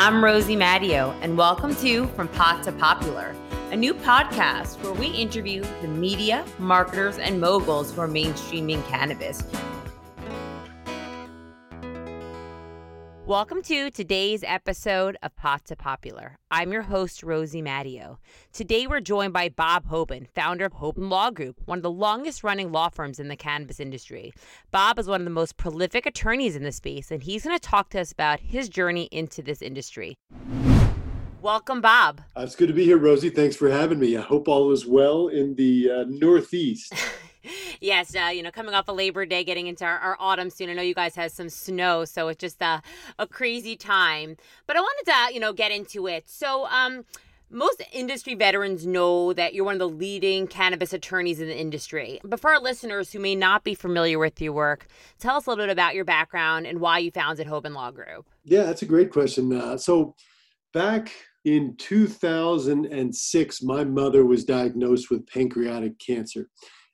I'm Rosie Mattio, and welcome to From Pot to Popular, a new podcast where we interview the media, marketers, and moguls who are mainstreaming cannabis Welcome to today's episode of Pot to Popular. I'm your host, Rosie Mattio. Today we're joined by Bob Hoban, founder of Hoban Law Group, one of the longest running law firms in the cannabis industry. Bob is one of the most prolific attorneys in the space, and he's going to talk to us about his journey into this industry. Welcome, Bob. Uh, it's good to be here, Rosie. Thanks for having me. I hope all is well in the uh, Northeast. yes, uh, you know, coming off of Labor Day, getting into our, our, autumn soon. I know you guys have some snow, so it's just a, a crazy time. But I wanted to, you know, get into it. So, um, most industry veterans know that you're one of the leading cannabis attorneys in the industry. But for our listeners who may not be familiar with your work, tell us a little bit about your background and why you founded Hoban Law Group. Yeah, that's a great question. Uh, so, back in 2006, my mother was diagnosed with pancreatic cancer.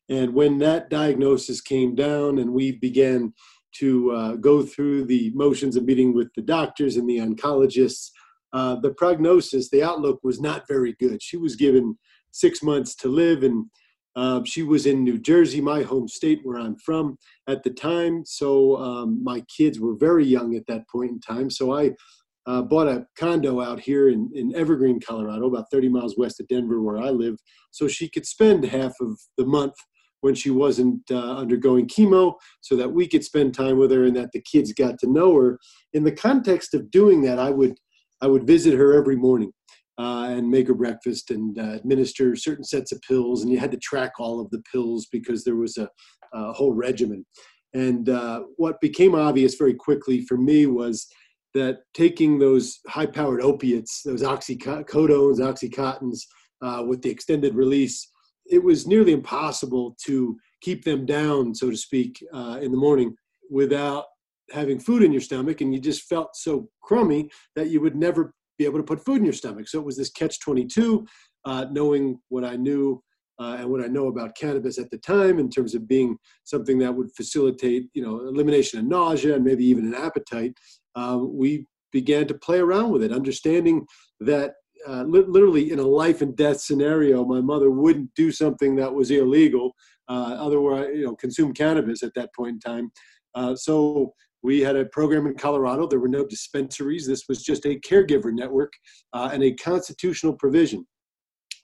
And when that diagnosis came down and we began to uh, go through the motions of meeting with the doctors and the oncologists, uh, the prognosis, the outlook was not very good. She was given six months to live, and uh, she was in New Jersey, my home state where I'm from at the time. So um, my kids were very young at that point in time. So I uh, bought a condo out here in, in Evergreen, Colorado, about 30 miles west of Denver, where I live, so she could spend half of the month when she wasn't uh, undergoing chemo so that we could spend time with her and that the kids got to know her. In the context of doing that i would i would visit her every morning uh, and make her breakfast and uh, administer certain sets of pills and you had to track all of the pills because there was a, a whole regimen. And uh, what became obvious very quickly for me was that taking those high powered opiates those oxycodones oxycontins uh, with the extended release it was nearly impossible to keep them down, so to speak, uh, in the morning without having food in your stomach. And you just felt so crummy that you would never be able to put food in your stomach. So it was this catch 22, uh, knowing what I knew uh, and what I know about cannabis at the time in terms of being something that would facilitate, you know, elimination of nausea and maybe even an appetite. Uh, we began to play around with it, understanding that uh, li- literally in a life and death scenario, my mother wouldn't do something that was illegal, uh, otherwise, you know, consume cannabis at that point in time. Uh, so we had a program in Colorado. There were no dispensaries. This was just a caregiver network uh, and a constitutional provision.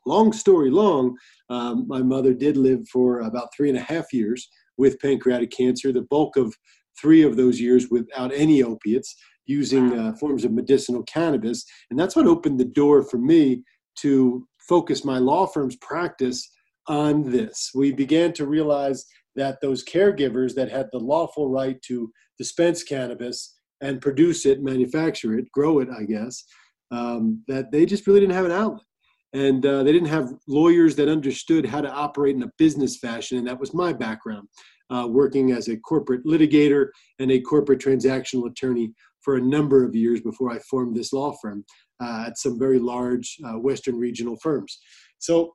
Long story long, um, my mother did live for about three and a half years with pancreatic cancer. The bulk of three of those years without any opiates using uh, forms of medicinal cannabis. And that's what opened the door for me to focus my law firm's practice on this. We began to realize that those caregivers that had the lawful right to dispense cannabis and produce it, manufacture it, grow it, I guess, um, that they just really didn't have an outlet. And uh, they didn't have lawyers that understood how to operate in a business fashion. And that was my background, uh, working as a corporate litigator and a corporate transactional attorney for a number of years before I formed this law firm uh, at some very large uh, Western regional firms. So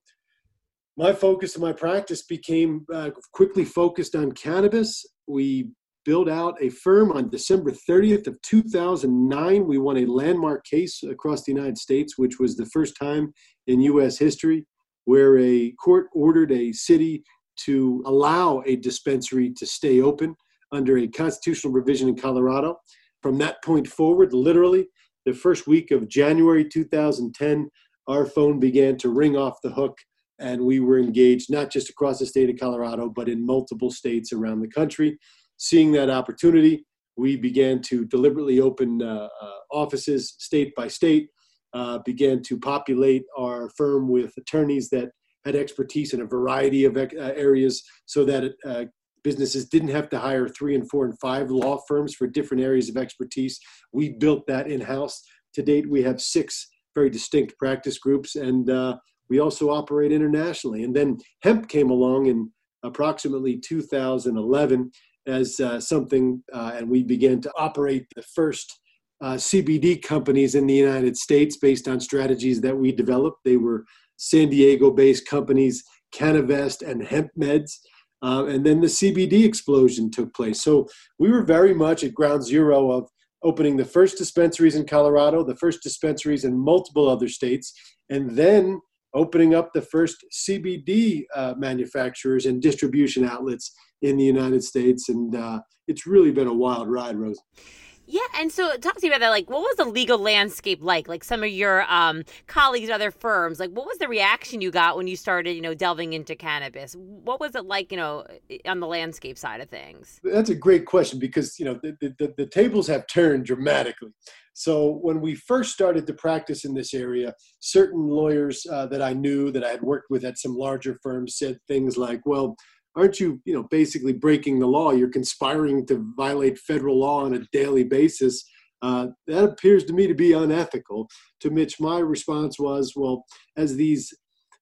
my focus and my practice became uh, quickly focused on cannabis. We built out a firm on December 30th of 2009. We won a landmark case across the United States, which was the first time in U.S. history where a court ordered a city to allow a dispensary to stay open under a constitutional provision in Colorado. From that point forward, literally, the first week of January 2010, our phone began to ring off the hook, and we were engaged not just across the state of Colorado, but in multiple states around the country. Seeing that opportunity, we began to deliberately open uh, uh, offices state by state, uh, began to populate our firm with attorneys that had expertise in a variety of uh, areas so that uh, businesses didn't have to hire three and four and five law firms for different areas of expertise. We built that in house. To date, we have six very distinct practice groups, and uh, we also operate internationally. And then hemp came along in approximately 2011 as uh, something, uh, and we began to operate the first uh, CBD companies in the United States based on strategies that we developed. They were San Diego based companies, Cannavest and Hemp Meds. Uh, and then the CBD explosion took place. So we were very much at ground zero of opening the first dispensaries in Colorado, the first dispensaries in multiple other states, and then opening up the first CBD uh, manufacturers and distribution outlets in the United States. And uh, it's really been a wild ride, Rose. Yeah, and so talk to me about that. Like, what was the legal landscape like? Like, some of your um, colleagues, other firms, like, what was the reaction you got when you started, you know, delving into cannabis? What was it like, you know, on the landscape side of things? That's a great question because you know the, the, the tables have turned dramatically. So when we first started to practice in this area, certain lawyers uh, that I knew that I had worked with at some larger firms said things like, "Well." Aren't you, you know, basically breaking the law? You're conspiring to violate federal law on a daily basis. Uh, that appears to me to be unethical. To which my response was, well, as these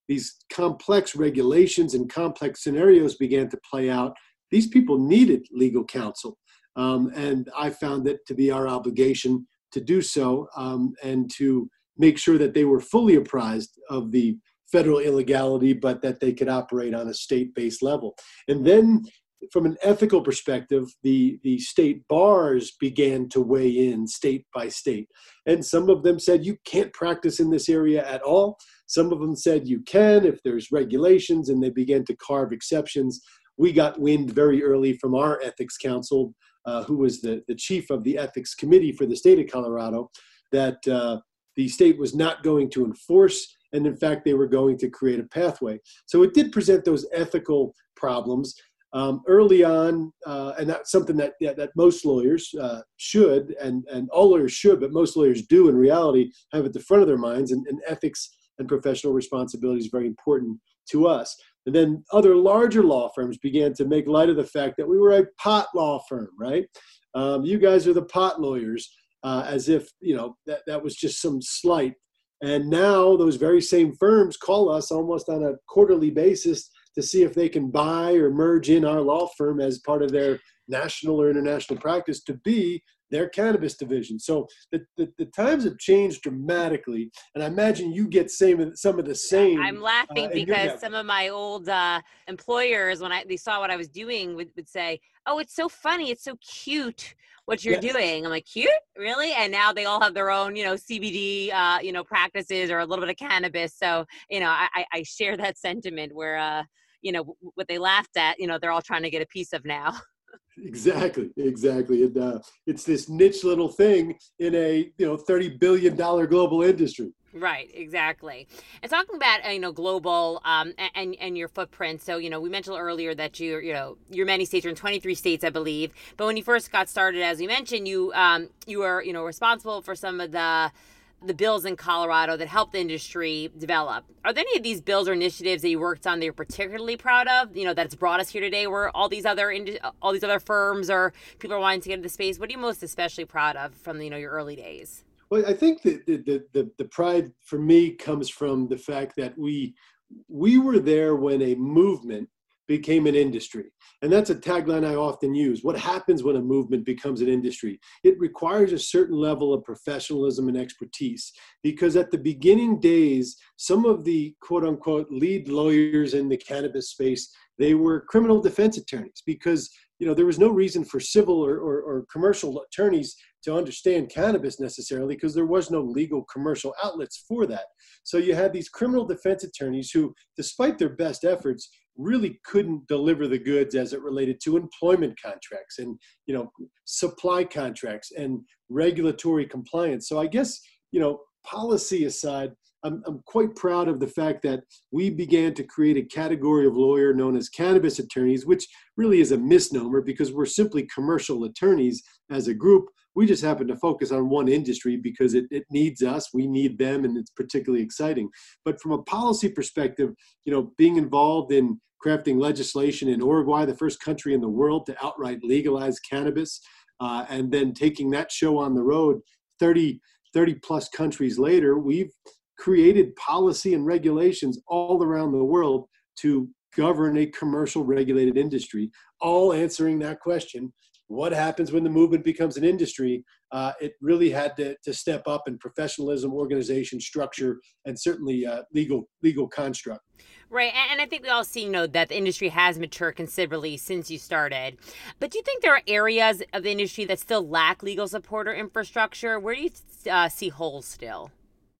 these complex regulations and complex scenarios began to play out, these people needed legal counsel, um, and I found it to be our obligation to do so um, and to make sure that they were fully apprised of the federal illegality, but that they could operate on a state-based level. And then from an ethical perspective, the, the state bars began to weigh in state by state. And some of them said you can't practice in this area at all. Some of them said you can if there's regulations, and they began to carve exceptions. We got wind very early from our ethics council, uh, who was the, the chief of the ethics committee for the state of Colorado, that uh, the state was not going to enforce and in fact they were going to create a pathway. So it did present those ethical problems um, early on uh, and that's something that yeah, that most lawyers uh, should and and all lawyers should but most lawyers do in reality have at the front of their minds and, and ethics and professional responsibility is very important to us. And then other larger law firms began to make light of the fact that we were a pot law firm right? Um, you guys are the pot lawyers uh, as if you know that, that was just some slight and now those very same firms call us almost on a quarterly basis to see if they can buy or merge in our law firm as part of their national or international practice to be their cannabis division. So the, the, the, times have changed dramatically. And I imagine you get same some of the same. I'm laughing uh, because some of my old uh, employers, when I, they saw what I was doing, would, would say, oh, it's so funny. It's so cute what you're yes. doing. I'm like, cute? Really? And now they all have their own, you know, CBD, uh, you know, practices or a little bit of cannabis. So, you know, I, I share that sentiment where, uh, you know, what they laughed at, you know, they're all trying to get a piece of now. Exactly, exactly. And uh, it's this niche little thing in a you know thirty billion dollar global industry. Right, exactly. And talking about uh, you know global um, and and your footprint. So you know we mentioned earlier that you you know you're many states, you're in 23 states, I believe. But when you first got started, as we mentioned, you um, you were you know responsible for some of the the bills in Colorado that helped the industry develop. Are there any of these bills or initiatives that you worked on that you're particularly proud of? You know, that's brought us here today, where all these other all these other firms or people are wanting to get into the space. What are you most especially proud of from you know your early days? Well, I think the, the, the, the pride for me comes from the fact that we we were there when a movement became an industry. And that's a tagline I often use. What happens when a movement becomes an industry? It requires a certain level of professionalism and expertise because at the beginning days, some of the quote unquote lead lawyers in the cannabis space, they were criminal defense attorneys because you know there was no reason for civil or, or, or commercial attorneys to understand cannabis necessarily because there was no legal commercial outlets for that. So you had these criminal defense attorneys who, despite their best efforts, really couldn't deliver the goods as it related to employment contracts and you know supply contracts and regulatory compliance so i guess you know policy aside I'm, I'm quite proud of the fact that we began to create a category of lawyer known as cannabis attorneys which really is a misnomer because we're simply commercial attorneys as a group we just happen to focus on one industry because it, it needs us we need them and it's particularly exciting. But from a policy perspective you know being involved in crafting legislation in uruguay the first country in the world to outright legalize cannabis uh, and then taking that show on the road 30 30 plus countries later we've created policy and regulations all around the world to govern a commercial regulated industry all answering that question what happens when the movement becomes an industry, uh, it really had to, to step up in professionalism, organization, structure, and certainly uh, legal legal construct. Right, and I think we all see, you know, that the industry has matured considerably since you started. But do you think there are areas of the industry that still lack legal support or infrastructure? Where do you uh, see holes still?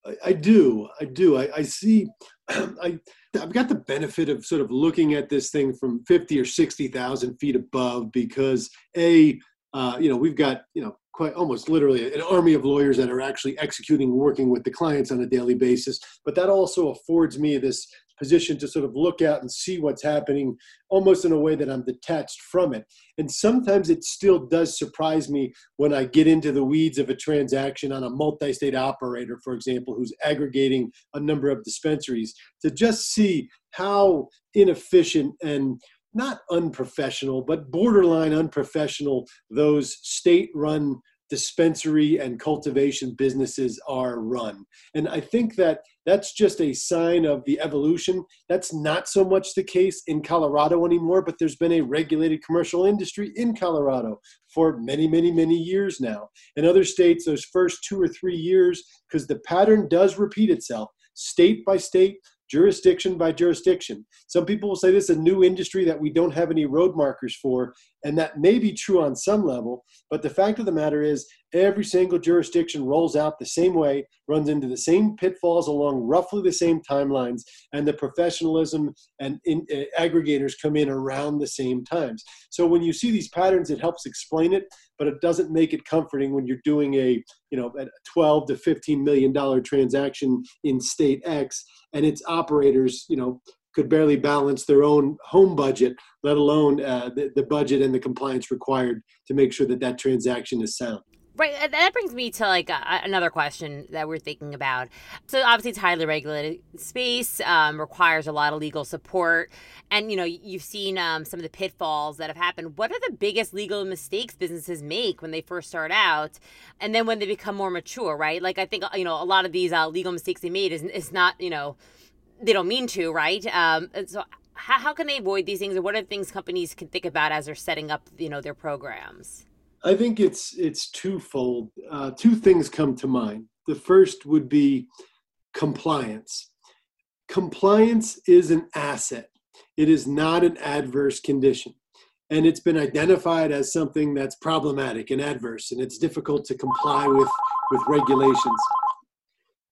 I, I, do, I do. I, I see. I I've got the benefit of sort of looking at this thing from fifty or sixty thousand feet above because a uh, you know we've got you know quite almost literally an army of lawyers that are actually executing working with the clients on a daily basis but that also affords me this position to sort of look out and see what's happening almost in a way that I'm detached from it. And sometimes it still does surprise me when I get into the weeds of a transaction on a multi state operator, for example, who's aggregating a number of dispensaries to just see how inefficient and not unprofessional, but borderline unprofessional those state run dispensary and cultivation businesses are run. And I think that that's just a sign of the evolution. That's not so much the case in Colorado anymore, but there's been a regulated commercial industry in Colorado for many, many, many years now. In other states, those first two or three years, because the pattern does repeat itself state by state, jurisdiction by jurisdiction. Some people will say this is a new industry that we don't have any road markers for, and that may be true on some level, but the fact of the matter is every single jurisdiction rolls out the same way, runs into the same pitfalls along roughly the same timelines, and the professionalism and in, uh, aggregators come in around the same times. So when you see these patterns, it helps explain it, but it doesn't make it comforting when you're doing a you know a 12 to 15 million dollar transaction in state X, and its operators you know could barely balance their own home budget, let alone uh, the, the budget and the compliance required to make sure that that transaction is sound. Right. That brings me to like uh, another question that we're thinking about. So obviously, it's highly regulated space, um, requires a lot of legal support, and you know you've seen um, some of the pitfalls that have happened. What are the biggest legal mistakes businesses make when they first start out, and then when they become more mature? Right. Like I think you know a lot of these uh, legal mistakes they made is is not you know they don't mean to, right? Um, so how, how can they avoid these things, or what are things companies can think about as they're setting up, you know, their programs? I think it's it's twofold. Uh, two things come to mind. The first would be compliance. Compliance is an asset. It is not an adverse condition. And it's been identified as something that's problematic and adverse, and it's difficult to comply with, with regulations.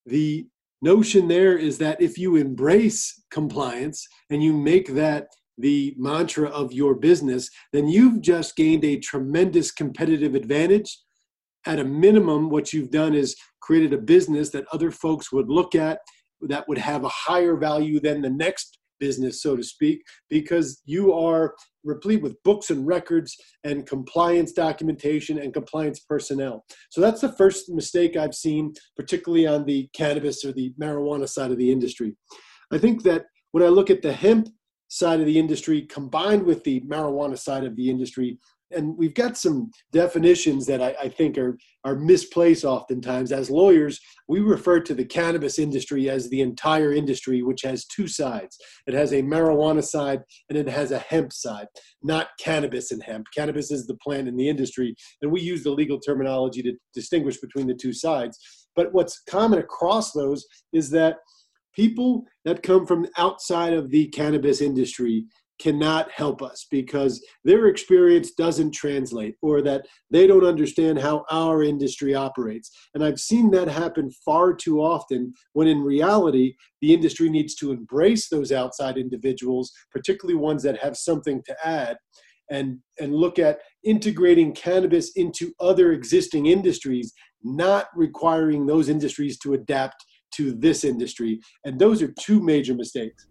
The notion there is that if you embrace compliance and you make that the mantra of your business, then you've just gained a tremendous competitive advantage. At a minimum, what you've done is created a business that other folks would look at that would have a higher value than the next business, so to speak, because you are replete with books and records and compliance documentation and compliance personnel. So that's the first mistake I've seen, particularly on the cannabis or the marijuana side of the industry. I think that when I look at the hemp side of the industry combined with the marijuana side of the industry, and we've got some definitions that I, I, think are are misplaced oftentimes. As lawyers, we refer to the cannabis industry as the entire industry, which has two sides. It has a marijuana side and it has a hemp side, not cannabis and hemp. Cannabis is the plant in the industry, and we use the legal terminology to distinguish between the two sides. But what's common across those is that people that come from outside of the cannabis industry cannot help us because their experience doesn't translate or that they don't understand how our industry operates. And I've seen that happen far too often when in reality, the industry needs to embrace those outside individuals, particularly ones that have something to add. And, and look at integrating cannabis into other existing industries, not requiring those industries to adapt to this industry. And those are two major mistakes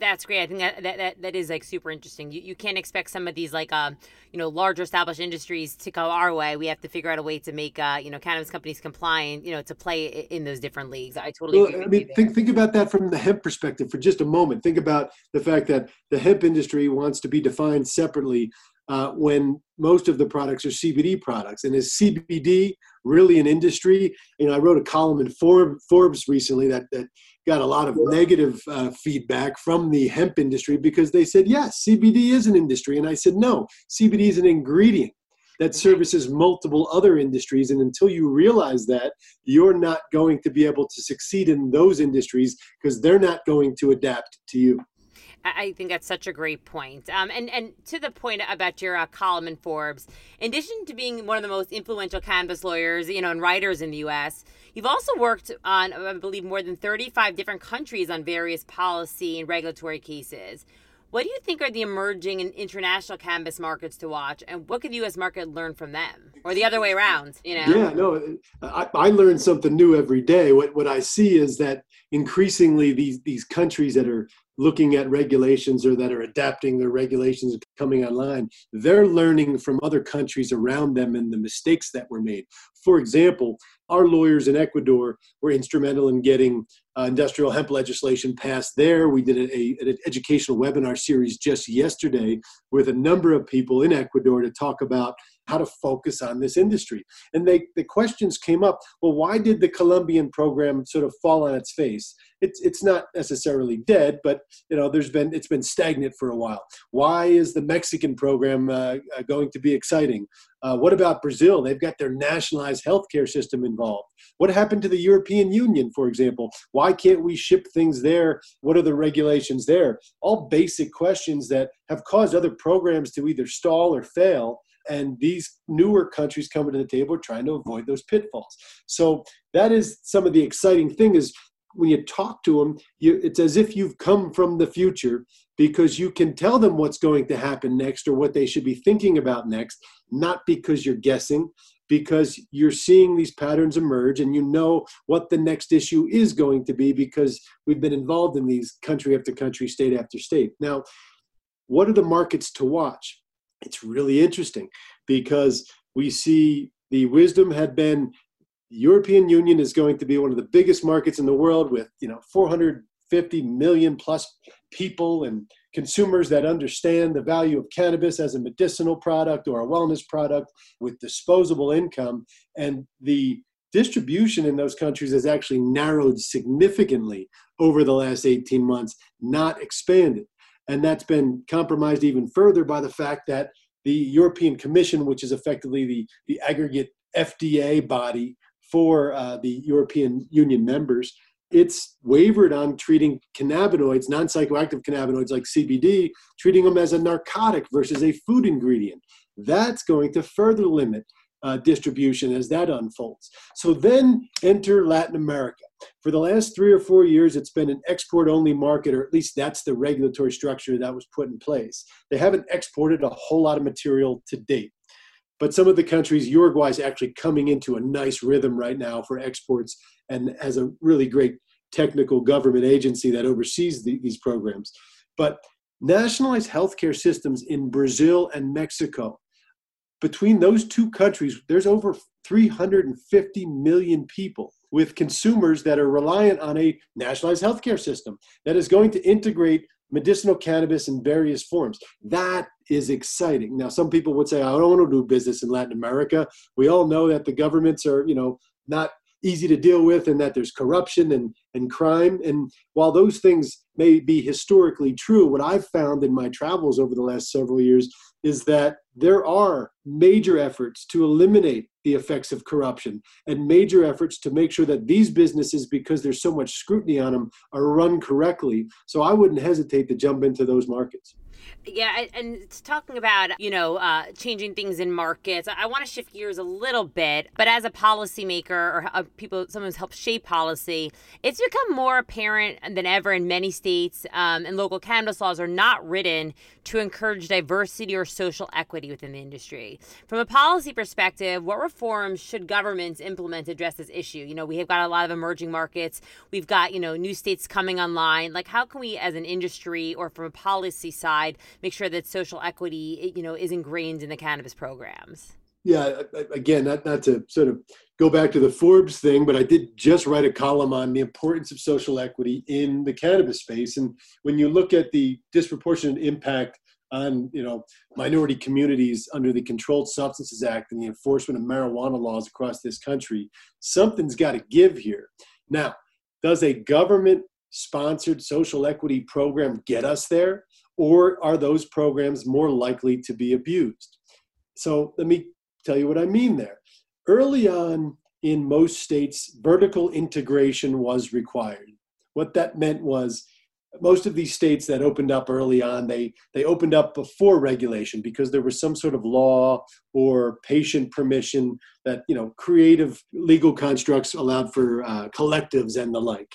that's great. I think that, that that, that is like super interesting. You, you can't expect some of these like um you know larger established industries to go our way. We have to figure out a way to make uh you know cannabis companies compliant. You know to play in those different leagues. I totally. Well, I mean, think think about that from the hemp perspective for just a moment. Think about the fact that the hemp industry wants to be defined separately uh, when most of the products are CBD products. And is CBD really an industry? You know, I wrote a column in Forbes recently that, that got a lot of negative uh, feedback from the hemp industry because they said, yes, CBD is an industry. And I said, no, CBD is an ingredient that services multiple other industries. And until you realize that, you're not going to be able to succeed in those industries because they're not going to adapt to you. I think that's such a great point. Um, and and to the point about your uh, column in Forbes, in addition to being one of the most influential cannabis lawyers, you know, and writers in the U.S., you've also worked on, I believe, more than 35 different countries on various policy and regulatory cases. What do you think are the emerging and international cannabis markets to watch, and what could the U.S. market learn from them, or the other way around? You know? Yeah, no, I, I learn something new every day. What what I see is that increasingly these these countries that are looking at regulations or that are adapting their regulations coming online, they're learning from other countries around them and the mistakes that were made. For example, our lawyers in Ecuador were instrumental in getting uh, industrial hemp legislation passed there. We did a, a, an educational webinar series just yesterday with a number of people in Ecuador to talk about how to focus on this industry. And they, the questions came up well, why did the Colombian program sort of fall on its face? It's, it's not necessarily dead, but you know, there's been, it's been stagnant for a while. Why is the Mexican program uh, uh going to be exciting? Uh, what about Brazil? They've got their nationalized healthcare system involved. What happened to the European Union, for example? Why can't we ship things there? What are the regulations there? All basic questions that have caused other programs to either stall or fail and these newer countries coming to the table are trying to avoid those pitfalls. So that is some of the exciting thing is when you talk to them you, it's as if you've come from the future because you can tell them what's going to happen next or what they should be thinking about next not because you're guessing because you're seeing these patterns emerge and you know what the next issue is going to be because we've been involved in these country after country state after state. Now what are the markets to watch it's really interesting because we see the wisdom had been the European Union is going to be one of the biggest markets in the world with you know 450 million plus people and consumers that understand the value of cannabis as a medicinal product or a wellness product with disposable income. And the distribution in those countries has actually narrowed significantly over the last 18 months not expanded and that's been compromised even further by the fact that the European Commission, which is effectively the, the aggregate FDA body for uh, the European Union members, it's wavered on treating cannabinoids, non psychoactive cannabinoids like CBD, treating them as a narcotic versus a food ingredient. That's going to further limit uh, distribution as that unfolds. So then enter Latin America. For the last three or four years, it's been an export only market, or at least that's the regulatory structure that was put in place. They haven't exported a whole lot of material to date. But some of the countries, Uruguay is actually coming into a nice rhythm right now for exports and has a really great technical government agency that oversees the, these programs. But nationalized healthcare systems in Brazil and Mexico between those two countries, there's over 350 million people with consumers that are reliant on a nationalized healthcare system that is going to integrate medicinal cannabis in various forms. That is exciting. Now, some people would say, I don't want to do business in Latin America. We all know that the governments are, you know, not easy to deal with and that there's corruption and, and crime. And while those things may be historically true, what I've found in my travels over the last several years is that there are major efforts to eliminate the effects of corruption and major efforts to make sure that these businesses, because there's so much scrutiny on them, are run correctly. So I wouldn't hesitate to jump into those markets. Yeah, and talking about you know uh, changing things in markets. I want to shift gears a little bit, but as a policymaker or uh, people, someone who's helped shape policy, it's become more apparent than ever in many states um, and local cannabis laws are not written to encourage diversity or social equity within the industry. From a policy perspective, what reforms should governments implement to address this issue? You know, we have got a lot of emerging markets. We've got you know new states coming online. Like, how can we, as an industry or from a policy side side make sure that social equity eh, you know is ingrained in the cannabis programs. Yeah again not, not to sort of go back to the forbes thing but i did just write a column on the importance of social equity in the cannabis space. And when you look at the disproportionate impact on you know minority communities under the controlled substances act and the enforcement of marijuana laws across this country something's got to give here. Now does a government sponsored social equity program get us there or are those programs more likely to be abused? So let me tell you what I mean there. Early on in most states, vertical integration was required. What that meant was most of these states that opened up early on they they opened up before regulation because there was some sort of law or patient permission that you know creative legal constructs allowed for uh, collectives and the like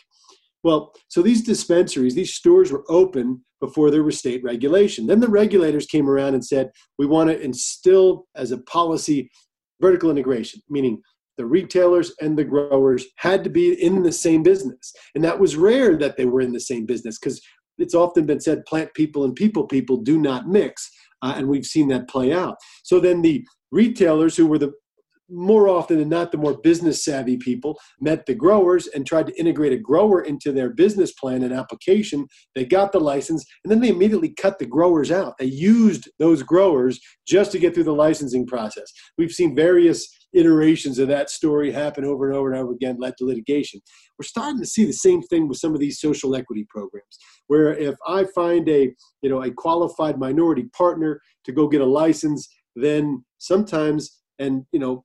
well so these dispensaries these stores were open before there was state regulation then the regulators came around and said we want to instill as a policy vertical integration meaning the retailers and the growers had to be in the same business. And that was rare that they were in the same business because it's often been said plant people and people people do not mix. Uh, and we've seen that play out. So then the retailers who were the more often than not, the more business savvy people met the growers and tried to integrate a grower into their business plan and application. They got the license and then they immediately cut the growers out. They used those growers just to get through the licensing process. We've seen various iterations of that story happen over and over and over again, led to litigation. We're starting to see the same thing with some of these social equity programs, where if I find a you know a qualified minority partner to go get a license, then sometimes and you know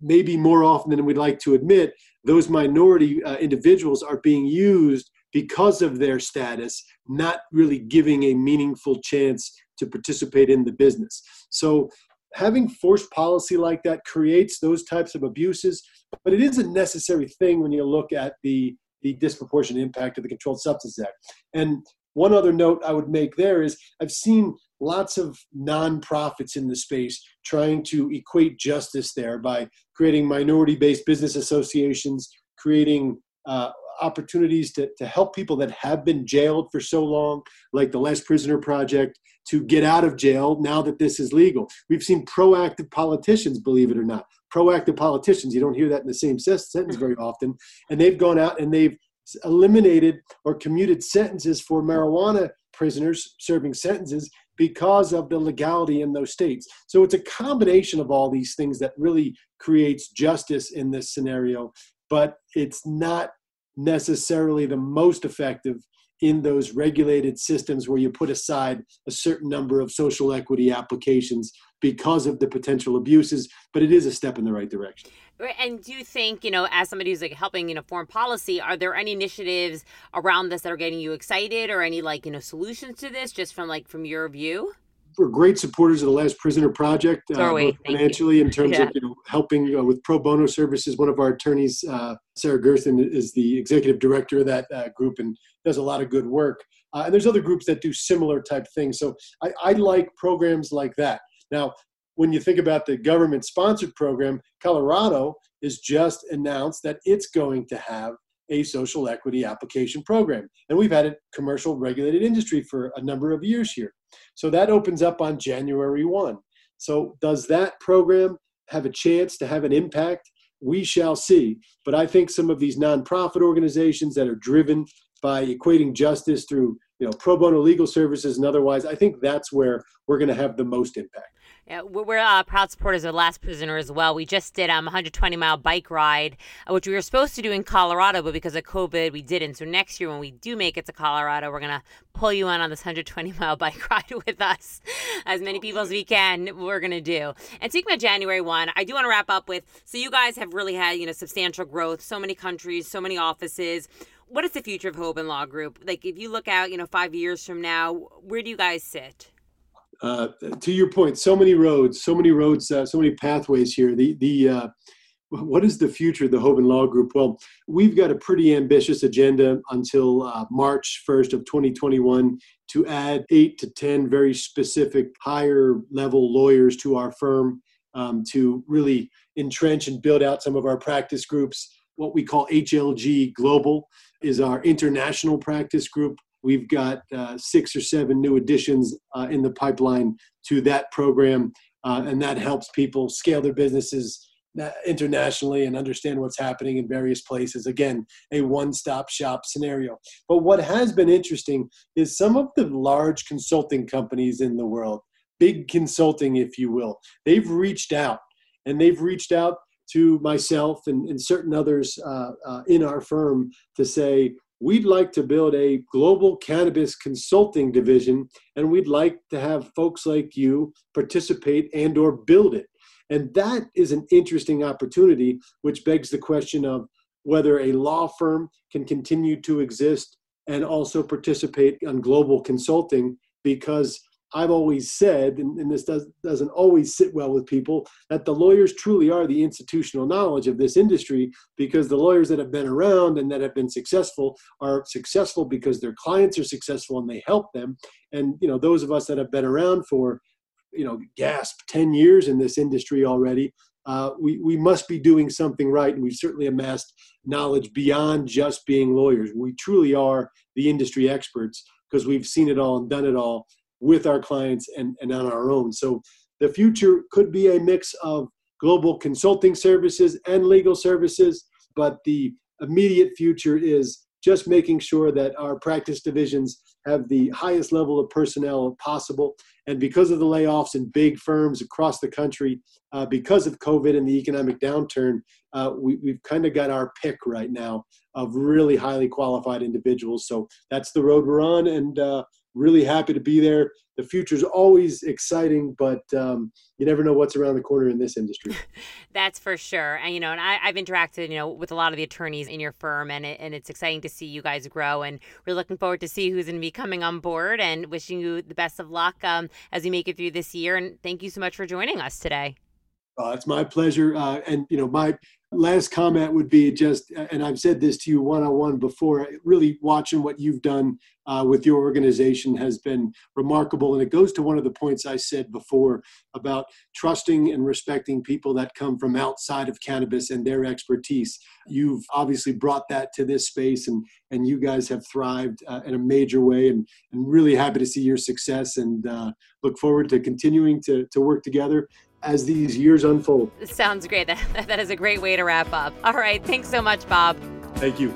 maybe more often than we'd like to admit, those minority uh, individuals are being used because of their status, not really giving a meaningful chance to participate in the business. So having forced policy like that creates those types of abuses, but it is a necessary thing when you look at the, the disproportionate impact of the Controlled Substance Act. And one other note I would make there is I've seen lots of nonprofits in the space trying to equate justice there by creating minority based business associations, creating uh, opportunities to, to help people that have been jailed for so long, like the Last Prisoner Project, to get out of jail now that this is legal. We've seen proactive politicians, believe it or not. Proactive politicians, you don't hear that in the same sentence very often. And they've gone out and they've eliminated or commuted sentences for marijuana prisoners serving sentences because of the legality in those states. So it's a combination of all these things that really creates justice in this scenario, but it's not necessarily the most effective in those regulated systems where you put aside a certain number of social equity applications because of the potential abuses but it is a step in the right direction. And do you think you know as somebody who's like helping you know foreign policy are there any initiatives around this that are getting you excited or any like you know solutions to this just from like from your view we're great supporters of the Last Prisoner Project, uh, financially in terms yeah. of you know helping uh, with pro bono services. One of our attorneys, uh, Sarah Gersten, is the executive director of that uh, group and does a lot of good work. Uh, and there's other groups that do similar type things. So I, I like programs like that. Now, when you think about the government sponsored program, Colorado has just announced that it's going to have a social equity application program. And we've had a commercial regulated industry for a number of years here. So that opens up on January 1. So, does that program have a chance to have an impact? We shall see. But I think some of these nonprofit organizations that are driven by equating justice through you know pro bono legal services and otherwise i think that's where we're going to have the most impact yeah, we're uh, proud supporters of Last Prisoner as well. We just did um, a 120 mile bike ride, uh, which we were supposed to do in Colorado, but because of COVID, we didn't. So next year, when we do make it to Colorado, we're gonna pull you in on this 120 mile bike ride with us, as many people as we can. We're gonna do. And speaking about January one, I do want to wrap up with. So you guys have really had you know substantial growth, so many countries, so many offices what is the future of Hoban Law Group? Like, if you look out, you know, five years from now, where do you guys sit? Uh, to your point, so many roads, so many roads, uh, so many pathways here. The the uh, what is the future of the Hoban Law Group? Well, we've got a pretty ambitious agenda until uh, March 1st of 2021 to add eight to 10 very specific higher level lawyers to our firm um, to really entrench and build out some of our practice groups. What we call HLG Global is our international practice group We've got uh, six or seven new additions uh, in the pipeline to that program, uh, and that helps people scale their businesses uh, internationally and understand what's happening in various places. Again, a one stop shop scenario. But what has been interesting is some of the large consulting companies in the world, big consulting, if you will, they've reached out and they've reached out to myself and, and certain others uh, uh, in our firm to say, we'd like to build a global cannabis consulting division and we'd like to have folks like you participate and or build it. And that is an interesting opportunity which begs the question of whether a law firm can continue to exist and also participate on global consulting because I've always said, and, and, this does, doesn't always sit well with people, that the lawyers truly are the institutional knowledge of this industry because the lawyers that have been around and that have been successful are successful because their clients are successful and they help them. And, you know, those of us that have been around for, you know, gasp, 10 years in this industry already, uh, we, we must be doing something right. And we've certainly amassed knowledge beyond just being lawyers. We truly are the industry experts because we've seen it all and done it all with our clients and, and on our own. So the future could be a mix of global consulting services and legal services, but the immediate future is just making sure that our practice divisions have the highest level of personnel possible. And because of the layoffs in big firms across the country, uh, because of COVID and the economic downturn, uh, we, have kind of got our pick right now of really highly qualified individuals. So that's the road we're on. And uh, really happy to be there. The future is always exciting, but um, you never know what's around the corner in this industry. That's for sure. And you know, and I, have interacted, you know, with a lot of the attorneys in your firm, and it, and it's exciting to see you guys grow. And we're looking forward to see who's going to be coming on board, and wishing you the best of luck um, as you make it through this year. And thank you so much for joining us today. Uh, it's my pleasure. Uh, and, you know, my last comment would be just, and I've said this to you one on one before, really watching what you've done uh, with your organization has been remarkable. And it goes to one of the points I said before about trusting and respecting people that come from outside of cannabis and their expertise. You've obviously brought that to this space, and, and you guys have thrived uh, in a major way. And, and really happy to see your success and uh, look forward to continuing to, to work together as these years unfold. Sounds great. That, that is a great way to wrap up. All right. Thanks so much, Bob. Thank you.